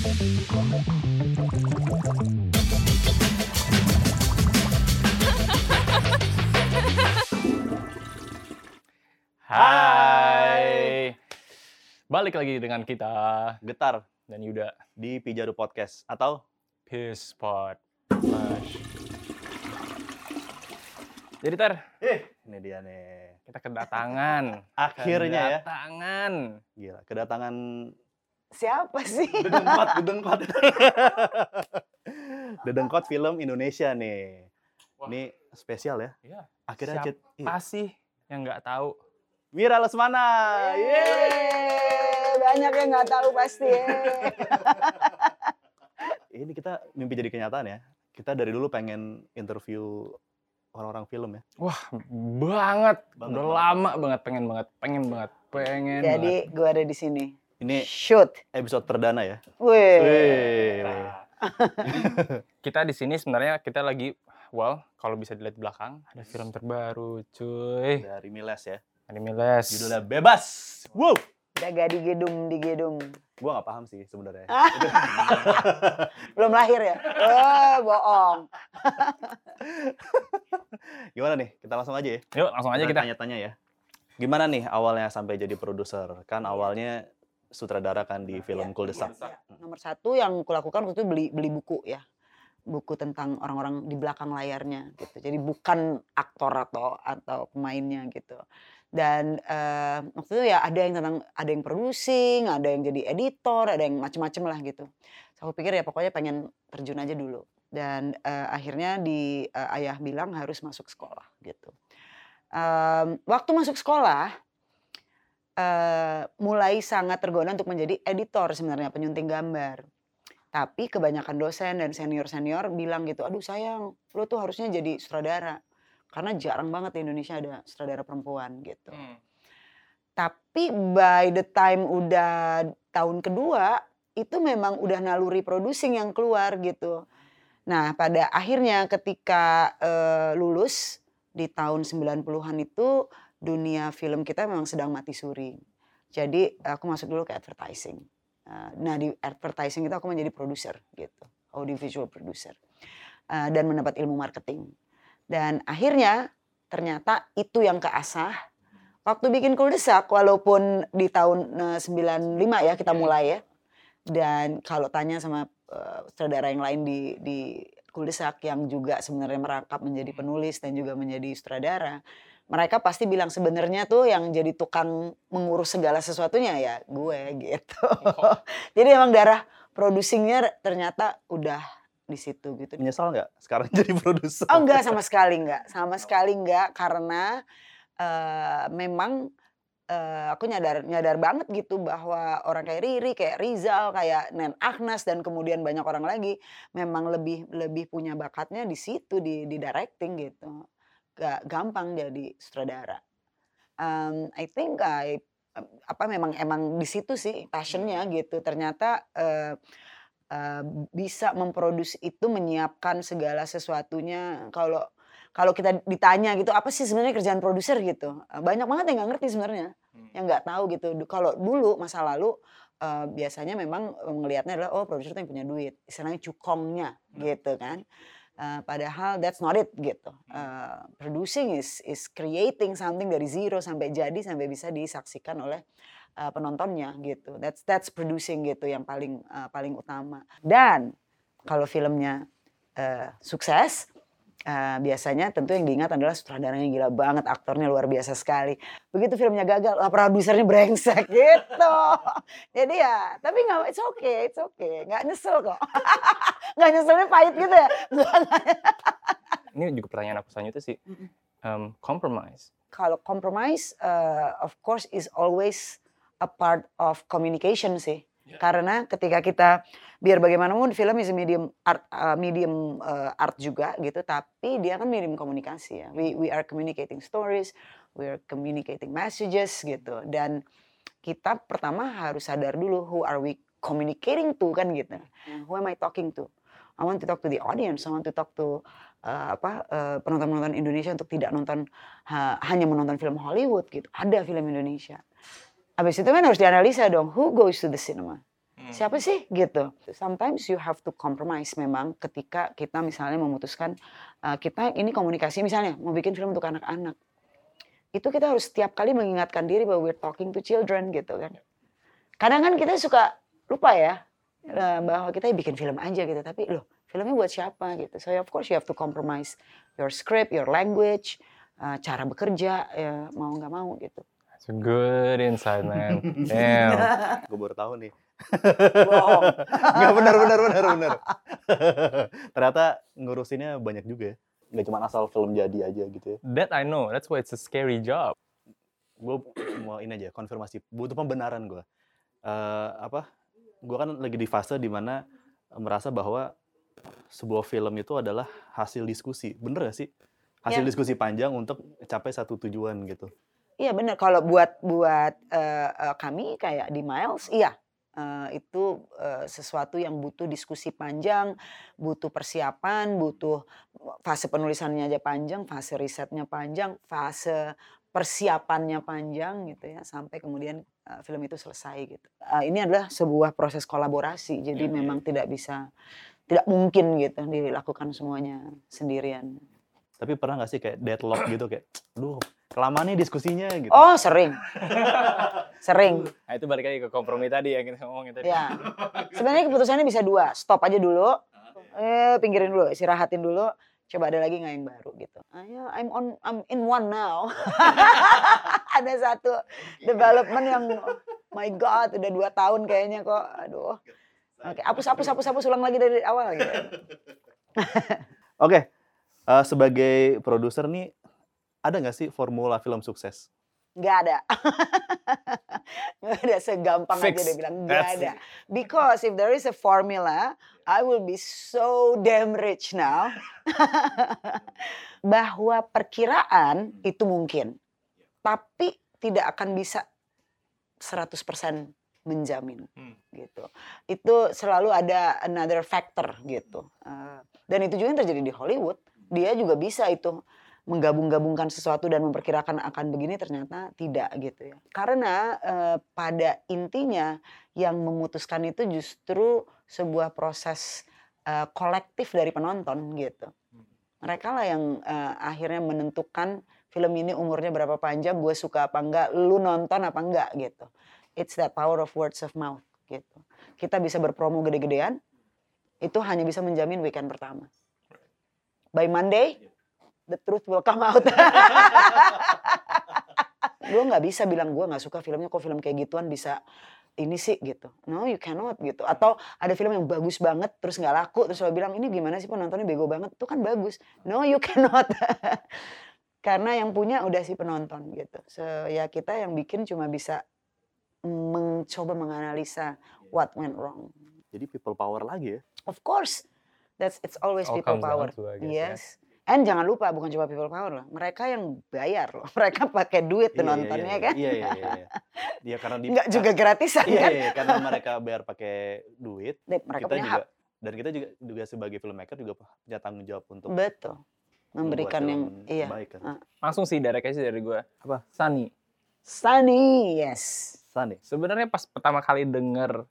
Hai. Balik lagi dengan kita Getar dan Yuda di Pijaru Podcast atau Peace Pod. Jadi Ter, eh ini dia nih. kita kedatangan. Akhirnya ya. Kedatangan. Gila, kedatangan Siapa sih? Dedengkot, Dedengkot. Dedengkot film Indonesia nih. Wah. Ini spesial ya. Iya. Akhirnya Cid. Iya. Siapa sih yang nggak tahu? Mira Lesmana. Yeay. Yeay, banyak yang nggak tahu pasti. yeay. Ini kita mimpi jadi kenyataan ya. Kita dari dulu pengen interview orang-orang film ya. Wah, banget. Banget, Udah banget. lama banget pengen banget, pengen banget, pengen Jadi banget. gue ada di sini. Ini Shoot. episode perdana ya. Wih. Wih. Kita di sini sebenarnya kita lagi well, kalau bisa dilihat di belakang ada film terbaru, cuy. Dari Miles ya. Anime Les. Judulnya Bebas. Wow. Jaga di gedung, di gedung. Gua nggak paham sih sebenarnya. Belum lahir ya? Oh, bohong. Gimana nih? Kita langsung aja ya. Yuk, langsung aja kita. tanya-tanya ya. Gimana nih awalnya sampai jadi produser? Kan awalnya sutradara kan di film Iya, Kuldesak. Nomor satu yang kulakukan waktu itu beli beli buku ya. Buku tentang orang-orang di belakang layarnya gitu. Jadi bukan aktor atau atau pemainnya gitu. Dan eh, waktu itu ya ada yang tentang ada yang producing, ada yang jadi editor, ada yang macem-macem lah gitu. So, aku pikir ya pokoknya pengen terjun aja dulu. Dan eh, akhirnya di eh, ayah bilang harus masuk sekolah gitu. Em, waktu masuk sekolah eh, mulai sangat tergoda untuk menjadi editor sebenarnya penyunting gambar. Tapi kebanyakan dosen dan senior-senior bilang gitu, aduh sayang, lo tuh harusnya jadi sutradara. Karena jarang banget di Indonesia ada sutradara perempuan gitu. Hmm. Tapi by the time udah tahun kedua, itu memang udah naluri producing yang keluar gitu. Nah pada akhirnya ketika eh, lulus di tahun 90-an itu dunia film kita memang sedang mati suri. Jadi aku masuk dulu ke advertising. Eh, Nah di advertising itu aku menjadi produser gitu, audiovisual producer. Eh, Dan mendapat ilmu marketing. Dan akhirnya ternyata itu yang keasah. Waktu bikin kuldesak walaupun di tahun eh, 95 ya kita mulai ya. Dan kalau tanya sama eh, saudara yang lain di di kuldesak yang juga sebenarnya merangkap menjadi penulis dan juga menjadi sutradara, mereka pasti bilang sebenarnya tuh yang jadi tukang mengurus segala sesuatunya ya gue gitu. jadi emang darah producingnya ternyata udah di situ gitu. Menyesal nggak sekarang jadi produser? Oh enggak sama sekali enggak, sama sekali enggak karena eh, memang eh, aku nyadar nyadar banget gitu bahwa orang kayak Riri, kayak Rizal, kayak Nen Agnes dan kemudian banyak orang lagi memang lebih lebih punya bakatnya di situ di di directing gitu. Gak gampang jadi sutradara. Um, I think I apa memang emang di situ sih passionnya gitu. Ternyata eh, eh, bisa memproduksi itu menyiapkan segala sesuatunya. Kalau kalau kita ditanya gitu apa sih sebenarnya kerjaan produser? gitu. Eh, banyak banget yang nggak ngerti sebenarnya. Hmm. yang nggak tahu gitu. Kalau dulu masa lalu eh, biasanya memang ngelihatnya adalah oh produser tuh yang punya duit. Istilahnya cukongnya gitu kan Eh, padahal that's not it gitu. Eh, producing is is creating something dari zero sampai jadi sampai bisa disaksikan oleh eh, penontonnya gitu. That's that's producing gitu yang paling eh, paling utama. Dan kalau filmnya eh, sukses eh, biasanya tentu yang diingat adalah sutradaranya gila banget aktornya luar biasa sekali. Begitu filmnya gagal lah produsernya brengsek gitu. Jadi ya tapi nggak it's okay it's okay. Nggak nyesel kok. Nggak nyeselnya pahit gitu ya. Ini juga pertanyaan aku selanjutnya sih. Um, compromise. kalau compromise uh, of course is always a part of communication sih karena ketika kita biar bagaimanapun film is a medium art uh, medium uh, art juga gitu tapi dia kan medium komunikasi ya. We we are communicating stories we are communicating messages gitu. Dan kita pertama harus sadar dulu who are we communicating to kan gitu. Who am I talking to? I want to talk to the audience I want to talk to uh, apa uh, penonton-penonton Indonesia untuk tidak nonton ha- hanya menonton film Hollywood gitu. Ada film Indonesia habis itu kan harus dianalisa dong who goes to the cinema siapa sih gitu. Sometimes you have to compromise memang ketika kita misalnya memutuskan uh, kita ini komunikasi misalnya mau bikin film untuk anak-anak. Itu kita harus setiap kali mengingatkan diri bahwa we're talking to children gitu kan. Kadang kan kita suka lupa ya uh, bahwa kita bikin film aja gitu tapi loh filmnya buat siapa gitu. So of course you have to compromise your script, your language, uh, cara bekerja ya mau nggak mau gitu. That's a good insight, man. Damn. Gue baru tahu nih. Bohong. Nggak benar benar benar benar. Ternyata ngurusinnya banyak juga ya. Nggak cuma asal film jadi aja gitu ya. That I know. That's why it's a scary job. Gue mau ini aja konfirmasi. Butuh pembenaran gue. Eh, apa? Gue kan lagi di fase di mana merasa bahwa sebuah film itu adalah hasil diskusi. Bener gak sih? Hasil Ya. diskusi panjang untuk capai satu tujuan gitu. Iya benar. Kalau buat buat eh, eh, kami kayak di Miles, iya Eh, itu eh, sesuatu yang butuh diskusi panjang, butuh persiapan, butuh fase penulisannya aja panjang, fase risetnya panjang, fase persiapannya panjang gitu ya, sampai kemudian eh, film itu selesai gitu. Eh, ini adalah sebuah proses kolaborasi, jadi memang tidak bisa, tidak mungkin gitu dilakukan semuanya sendirian. Tapi pernah nggak sih kayak deadlock gitu kayak, aduh kelamaan nih diskusinya gitu. Oh sering, sering. Nah, itu balik lagi ke kompromi tadi yang kita ngomongin tadi. Ya. Sebenarnya keputusannya bisa dua. Stop aja dulu. Eh, pinggirin dulu, istirahatin dulu. Coba ada lagi nggak yang baru gitu. Ayo, I'm on, I'm in one now. ada satu development yang, my God, udah dua tahun kayaknya kok. Aduh. Oke, hapus, hapus, hapus, hapus, ulang lagi dari awal gitu. Oke, eh, sebagai produser nih, ada nggak sih formula film sukses? Nggak ada. Nggak ada segampang aja Fix. dia bilang nggak That's ada. Because if there is a formula, I will be so damn rich now. Bahwa perkiraan itu mungkin. Tapi tidak akan bisa 100% menjamin Hmm. gitu. Itu selalu ada another factor gitu. Eh, dan itu juga yang terjadi di Hollywood. Dia juga bisa itu menggabung-gabungkan sesuatu dan memperkirakan akan begini ternyata tidak gitu ya. Karena eh, pada intinya yang memutuskan itu justru sebuah proses eh, kolektif dari penonton gitu. Mereka lah yang eh, akhirnya menentukan film ini umurnya berapa panjang, gue suka apa enggak, lu nonton apa enggak gitu. It's that power of words of mouth gitu. Kita bisa berpromo gede-gedean, itu hanya bisa menjamin weekend pertama. By Monday, the truth will come out. gue nggak bisa bilang gue nggak suka filmnya kok film kayak gituan bisa ini sih gitu. No, you cannot gitu. Atau ada film yang bagus banget terus nggak laku terus lo bilang ini gimana sih penontonnya bego banget. Itu kan bagus. No, you cannot. Karena yang punya udah si penonton gitu. So, ya kita yang bikin cuma bisa mencoba menganalisa what went wrong. Jadi people power lagi ya? Of course, that's it's always All people power. to, guess, yes. And jangan lupa bukan cuma people power loh. Mereka yang bayar loh. Mereka pakai duit tuh Iya, iya, nontonnya iya, kan. Iya, iya, iya. iya. Iya, karena di, Nggak juga gratisan Iya, kan. iya, karena mereka bayar pakai duit, Deh, Mereka kita punya juga hak. dan kita juga juga sebagai filmmaker juga punya tanggung jawab untuk Betul. Memberikan yang iya. baik kan. Langsung sih direct aja dari gue. Apa? Sunny. Sunny, yes. Sunny. Sebenarnya pas pertama kali denger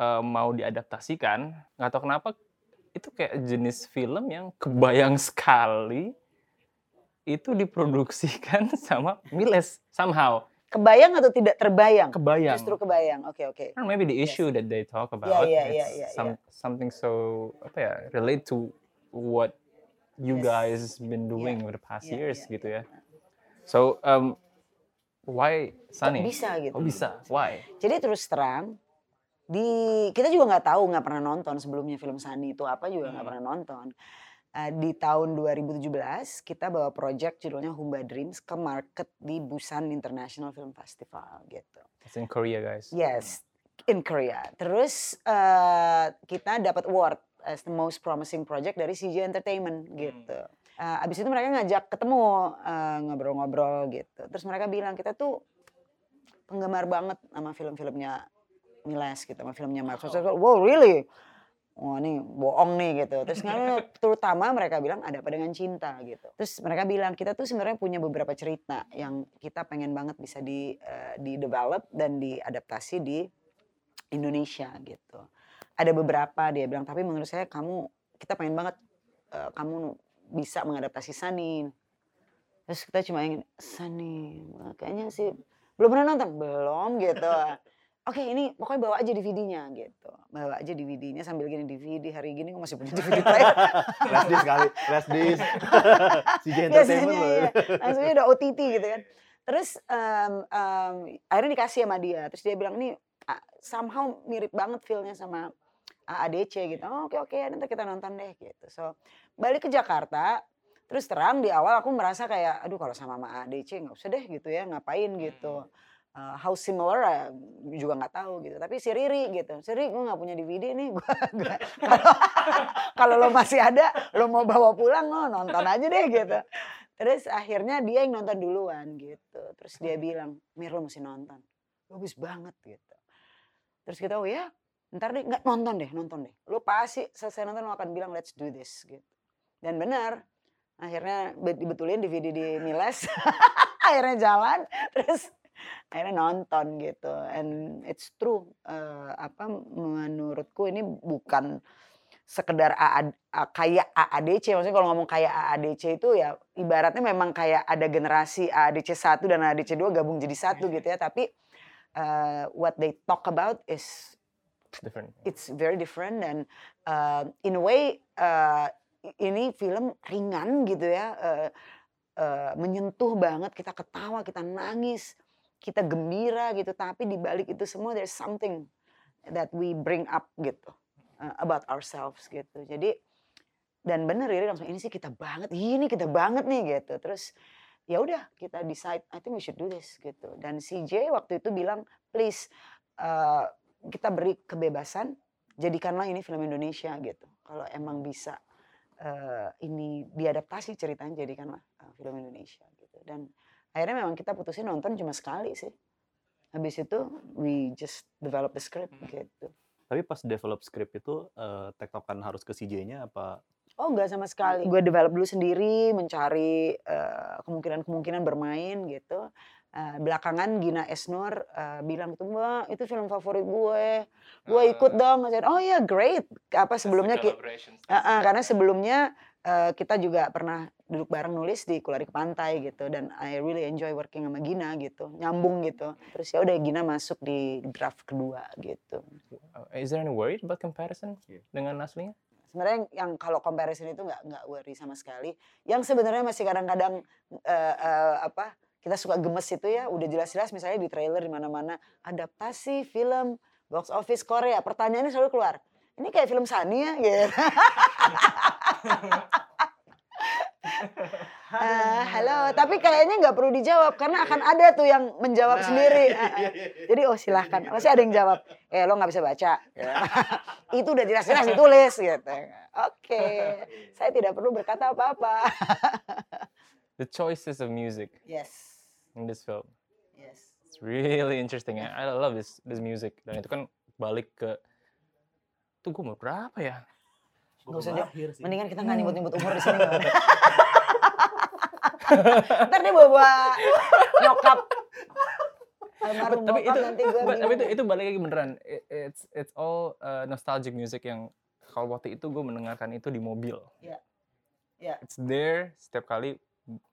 eh, mau diadaptasikan, nggak tahu kenapa itu kayak jenis film yang kebayang sekali itu diproduksikan sama Miles somehow. Kebayang atau tidak terbayang? Kebayang. Justru kebayang. Oke, oke. Or maybe the Yes. issue that they talk about iya, it's iya, iya, some- something so apa ya relate to what you Yes. guys been doing over the past Iya, years iya, gitu ya. So um, why Kok Sunny? bisa gitu. Oh bisa. Why? Jadi terus terang di kita juga nggak tahu nggak pernah nonton sebelumnya film Sunny itu apa juga nggak Hmm. pernah nonton. Eh, di tahun 2017 kita bawa project judulnya Humba Dreams ke market di Busan International Film Festival gitu. It's in Korea guys. Yes, in Korea. Terus eh, kita dapat award as the most promising project dari CJ Entertainment gitu. Eh, abis itu mereka ngajak ketemu ngobrol-ngobrol gitu. Terus mereka bilang kita tuh penggemar banget sama film-filmnya Miles gitu, sama filmnya Mark. Aku, wow really? Wah ini bohong nih gitu. Terus nggak- terutama mereka bilang ada apa dengan cinta gitu. Terus mereka bilang kita tuh sebenarnya punya beberapa cerita yang kita pengen banget bisa di eh, di develop dan diadaptasi di Indonesia gitu. Ada beberapa dia bilang tapi menurut saya kamu kita pengen banget uh, kamu bisa mengadaptasi Sunny. Terus kita cuma ingin Sunny, kayaknya sih belum pernah nonton, belum gitu. Oke ini pokoknya bawa aja DVD-nya gitu. Bawa aja DVD-nya sambil gini DVD hari gini gue masih punya DVD player. last disk kali, last disk. si Entertainment loh. Iya. Langsungnya udah OTT gitu kan. Terus um, um, akhirnya dikasih sama dia. Terus dia bilang ini somehow mirip banget feel-nya sama AADC gitu. Oh, oke oke nanti kita nonton deh gitu. So balik ke Jakarta. Terus terang di awal aku merasa kayak aduh kalau sama sama AADC nggak usah deh gitu ya ngapain gitu uh, how similar uh, juga nggak tahu gitu. Tapi si Riri gitu si Riri gue nggak punya DVD nih gue kalau lo masih ada lo mau bawa pulang lo nonton aja deh gitu. Terus akhirnya dia yang nonton duluan gitu. Terus dia bilang Mir lo mesti nonton. Bagus banget gitu. Terus kita oh ya ntar deh nggak nonton deh nonton deh. Lo pasti selesai nonton lo akan bilang let's do this gitu. Dan benar akhirnya dibetulin DVD di Miles. Akhirnya jalan terus akhirnya nonton gitu. And it's true uh, apa menurutku ini bukan sekedar AA, kayak AADC maksudnya kalau ngomong kayak AADC itu ya ibaratnya memang kayak ada generasi AADC 1 dan AADC 2 gabung jadi satu gitu ya. Tapi uh, what they talk about is different. it's very different dan uh, in a way uh, ini film ringan gitu ya uh, uh, menyentuh banget. Kita ketawa kita nangis kita gembira gitu tapi di balik itu semua there's something that we bring up gitu uh, about ourselves gitu. Jadi dan bener ya langsung ini sih kita banget ini kita banget nih gitu. Terus ya udah kita decide I think we should do this gitu. Dan CJ waktu itu bilang please uh, kita beri kebebasan jadikanlah ini film Indonesia gitu. Kalau emang bisa uh, ini diadaptasi ceritanya jadikanlah uh, film Indonesia gitu. Dan akhirnya memang kita putusin nonton cuma sekali sih habis itu we just develop the script hmm. gitu tapi pas develop script itu uh, tektokan harus ke CJ-nya apa Oh enggak sama sekali. Gue develop dulu sendiri, mencari kemungkinan-kemungkinan uh, bermain gitu. Uh, belakangan Gina Esnur uh, bilang itu mbak itu film favorit gue, gue ikut dong. Oh ya yeah, great. Apa sebelumnya? Uh, uh, karena sebelumnya uh, kita juga pernah duduk bareng nulis di Kulari ke Pantai gitu dan I really enjoy working sama Gina gitu nyambung gitu terus ya udah Gina masuk di draft kedua gitu. Uh, is there any worry about comparison yeah. dengan aslinya? Sebenarnya yang kalau comparison itu nggak nggak worry sama sekali. Yang sebenarnya masih kadang-kadang uh, uh, apa kita suka gemes itu ya udah jelas-jelas misalnya di trailer di mana-mana adaptasi film box office Korea pertanyaannya selalu keluar ini kayak film Sani ya gitu. Uh, halo, tapi kayaknya nggak perlu dijawab karena akan ada tuh yang menjawab nah, sendiri. Uh, uh. Jadi oh silahkan, masih ada yang jawab. Eh lo nggak bisa baca. Itu udah jelas-jelas ditulis gitu. Oke, okay. saya tidak perlu berkata apa-apa. The choices of music. Yes. In this film. Yes. It's really interesting. I love this this music. Dan itu kan balik ke tuh gue mau berapa ya? Gak usah deh. Mendingan kita nggak nyebut-nyebut umur di sini. Ntar dia bawa nyokap. Almarhum tapi itu, nanti gue tapi itu itu balik lagi beneran. It's it's all uh, nostalgic music yang kalau waktu itu gue mendengarkan itu di mobil. Iya. Yeah. Yeah. It's there setiap kali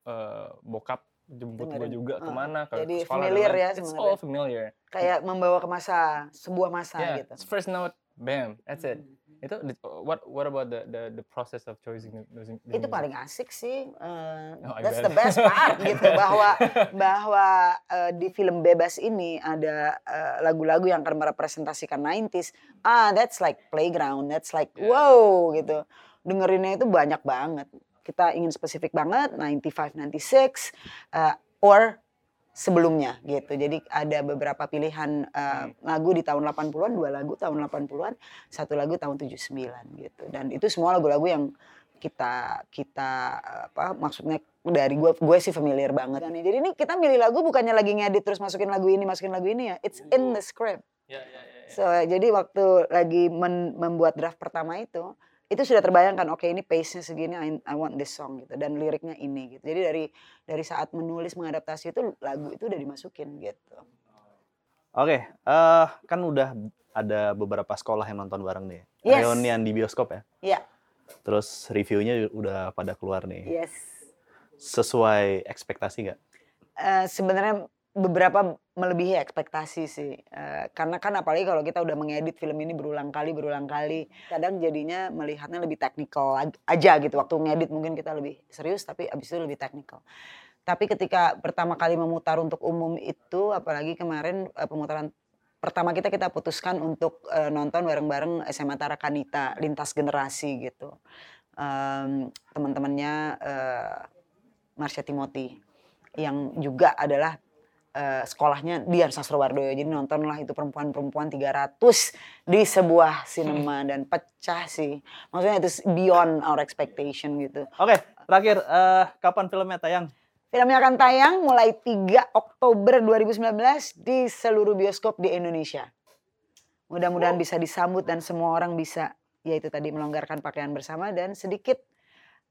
uh, bokap jemput gue juga uh, ke mana ke jadi sekolah familiar ya it's all familiar kayak membawa ke masa sebuah masa yeah, gitu first note bam that's it hmm itu what what about the the, the process of choosing music? Itu paling asik sih. Uh, oh, that's the best part gitu bahwa bahwa uh, di film bebas ini ada lagu-lagu uh, yang akan merepresentasikan 90s. Ah, that's like playground. That's like yeah. wow gitu. Dengerinnya itu banyak banget. Kita ingin spesifik banget 95 96 uh, or sebelumnya gitu. Jadi ada beberapa pilihan uh, lagu di tahun 80-an, dua lagu tahun 80-an, satu lagu tahun 79 gitu. Dan itu semua lagu-lagu yang kita kita apa maksudnya dari gue gue sih familiar banget. Jadi ini kita milih lagu bukannya lagi ngedit terus masukin lagu ini, masukin lagu ini ya. It's in the script. Ya, ya, ya, so jadi waktu lagi men, membuat draft pertama itu itu sudah terbayangkan oke okay, ini pace-nya segini I, I want this song gitu dan liriknya ini gitu. Jadi dari dari saat menulis mengadaptasi itu lagu itu udah dimasukin gitu. Oke, okay, uh, eh, kan udah ada beberapa sekolah yang nonton bareng nih. Yes. Reunian di bioskop ya. Iya. Terus reviewnya udah pada keluar nih. Yes. Sesuai ekspektasi nggak? Eh, sebenarnya beberapa melebihi ekspektasi sih. Eh, karena kan apalagi kalau kita udah mengedit film ini berulang kali, berulang kali. Kadang jadinya melihatnya lebih teknikal aja gitu. Waktu ngedit mungkin kita lebih serius, tapi abis itu lebih teknikal. Tapi ketika pertama kali memutar untuk umum itu, apalagi kemarin eh, pemutaran pertama kita kita putuskan untuk eh, nonton bareng-bareng SMA Tarakanita lintas generasi gitu. Em, teman-temannya eh, Marsha Timothy yang juga adalah eh, sekolahnya Dian Sastrowardoyo. Jadi nontonlah itu perempuan-perempuan 300 di sebuah sinema dan pecah sih. Maksudnya itu beyond our expectation gitu. Oke, terakhir eh, kapan filmnya tayang? Filmnya akan tayang mulai 3 Oktober 2019 di seluruh bioskop di Indonesia. Mudah-mudahan bisa disambut dan semua orang bisa yaitu tadi melonggarkan pakaian bersama dan sedikit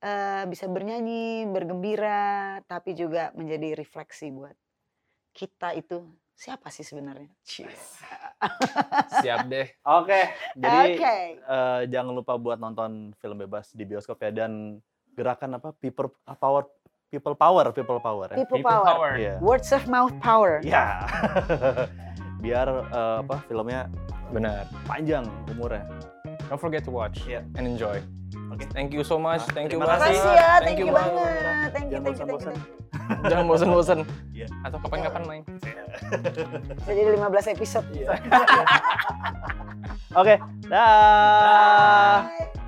eh, bisa bernyanyi, bergembira, tapi juga menjadi refleksi buat kita itu siapa sih sebenarnya? Siap deh. Oke, jadi Oke. eh, jangan lupa buat nonton film bebas di bioskop ya dan gerakan apa people power people power people power ya. People, People power. power. Iya. Words of mouth power. Ya. Biar eh, apa filmnya Benar. panjang umurnya. Don't forget to watch Iya. and enjoy. Oke. Thank you so much. Thank you terima banget. Makasih ya, thank, you, banget. Thank you, Jangan thank you, thank you. bosan-bosan. thank you. Jangan bosan-bosan. Iya. Atau kapan-kapan main. Bisa jadi 15 episode. Oke, dah. Bye.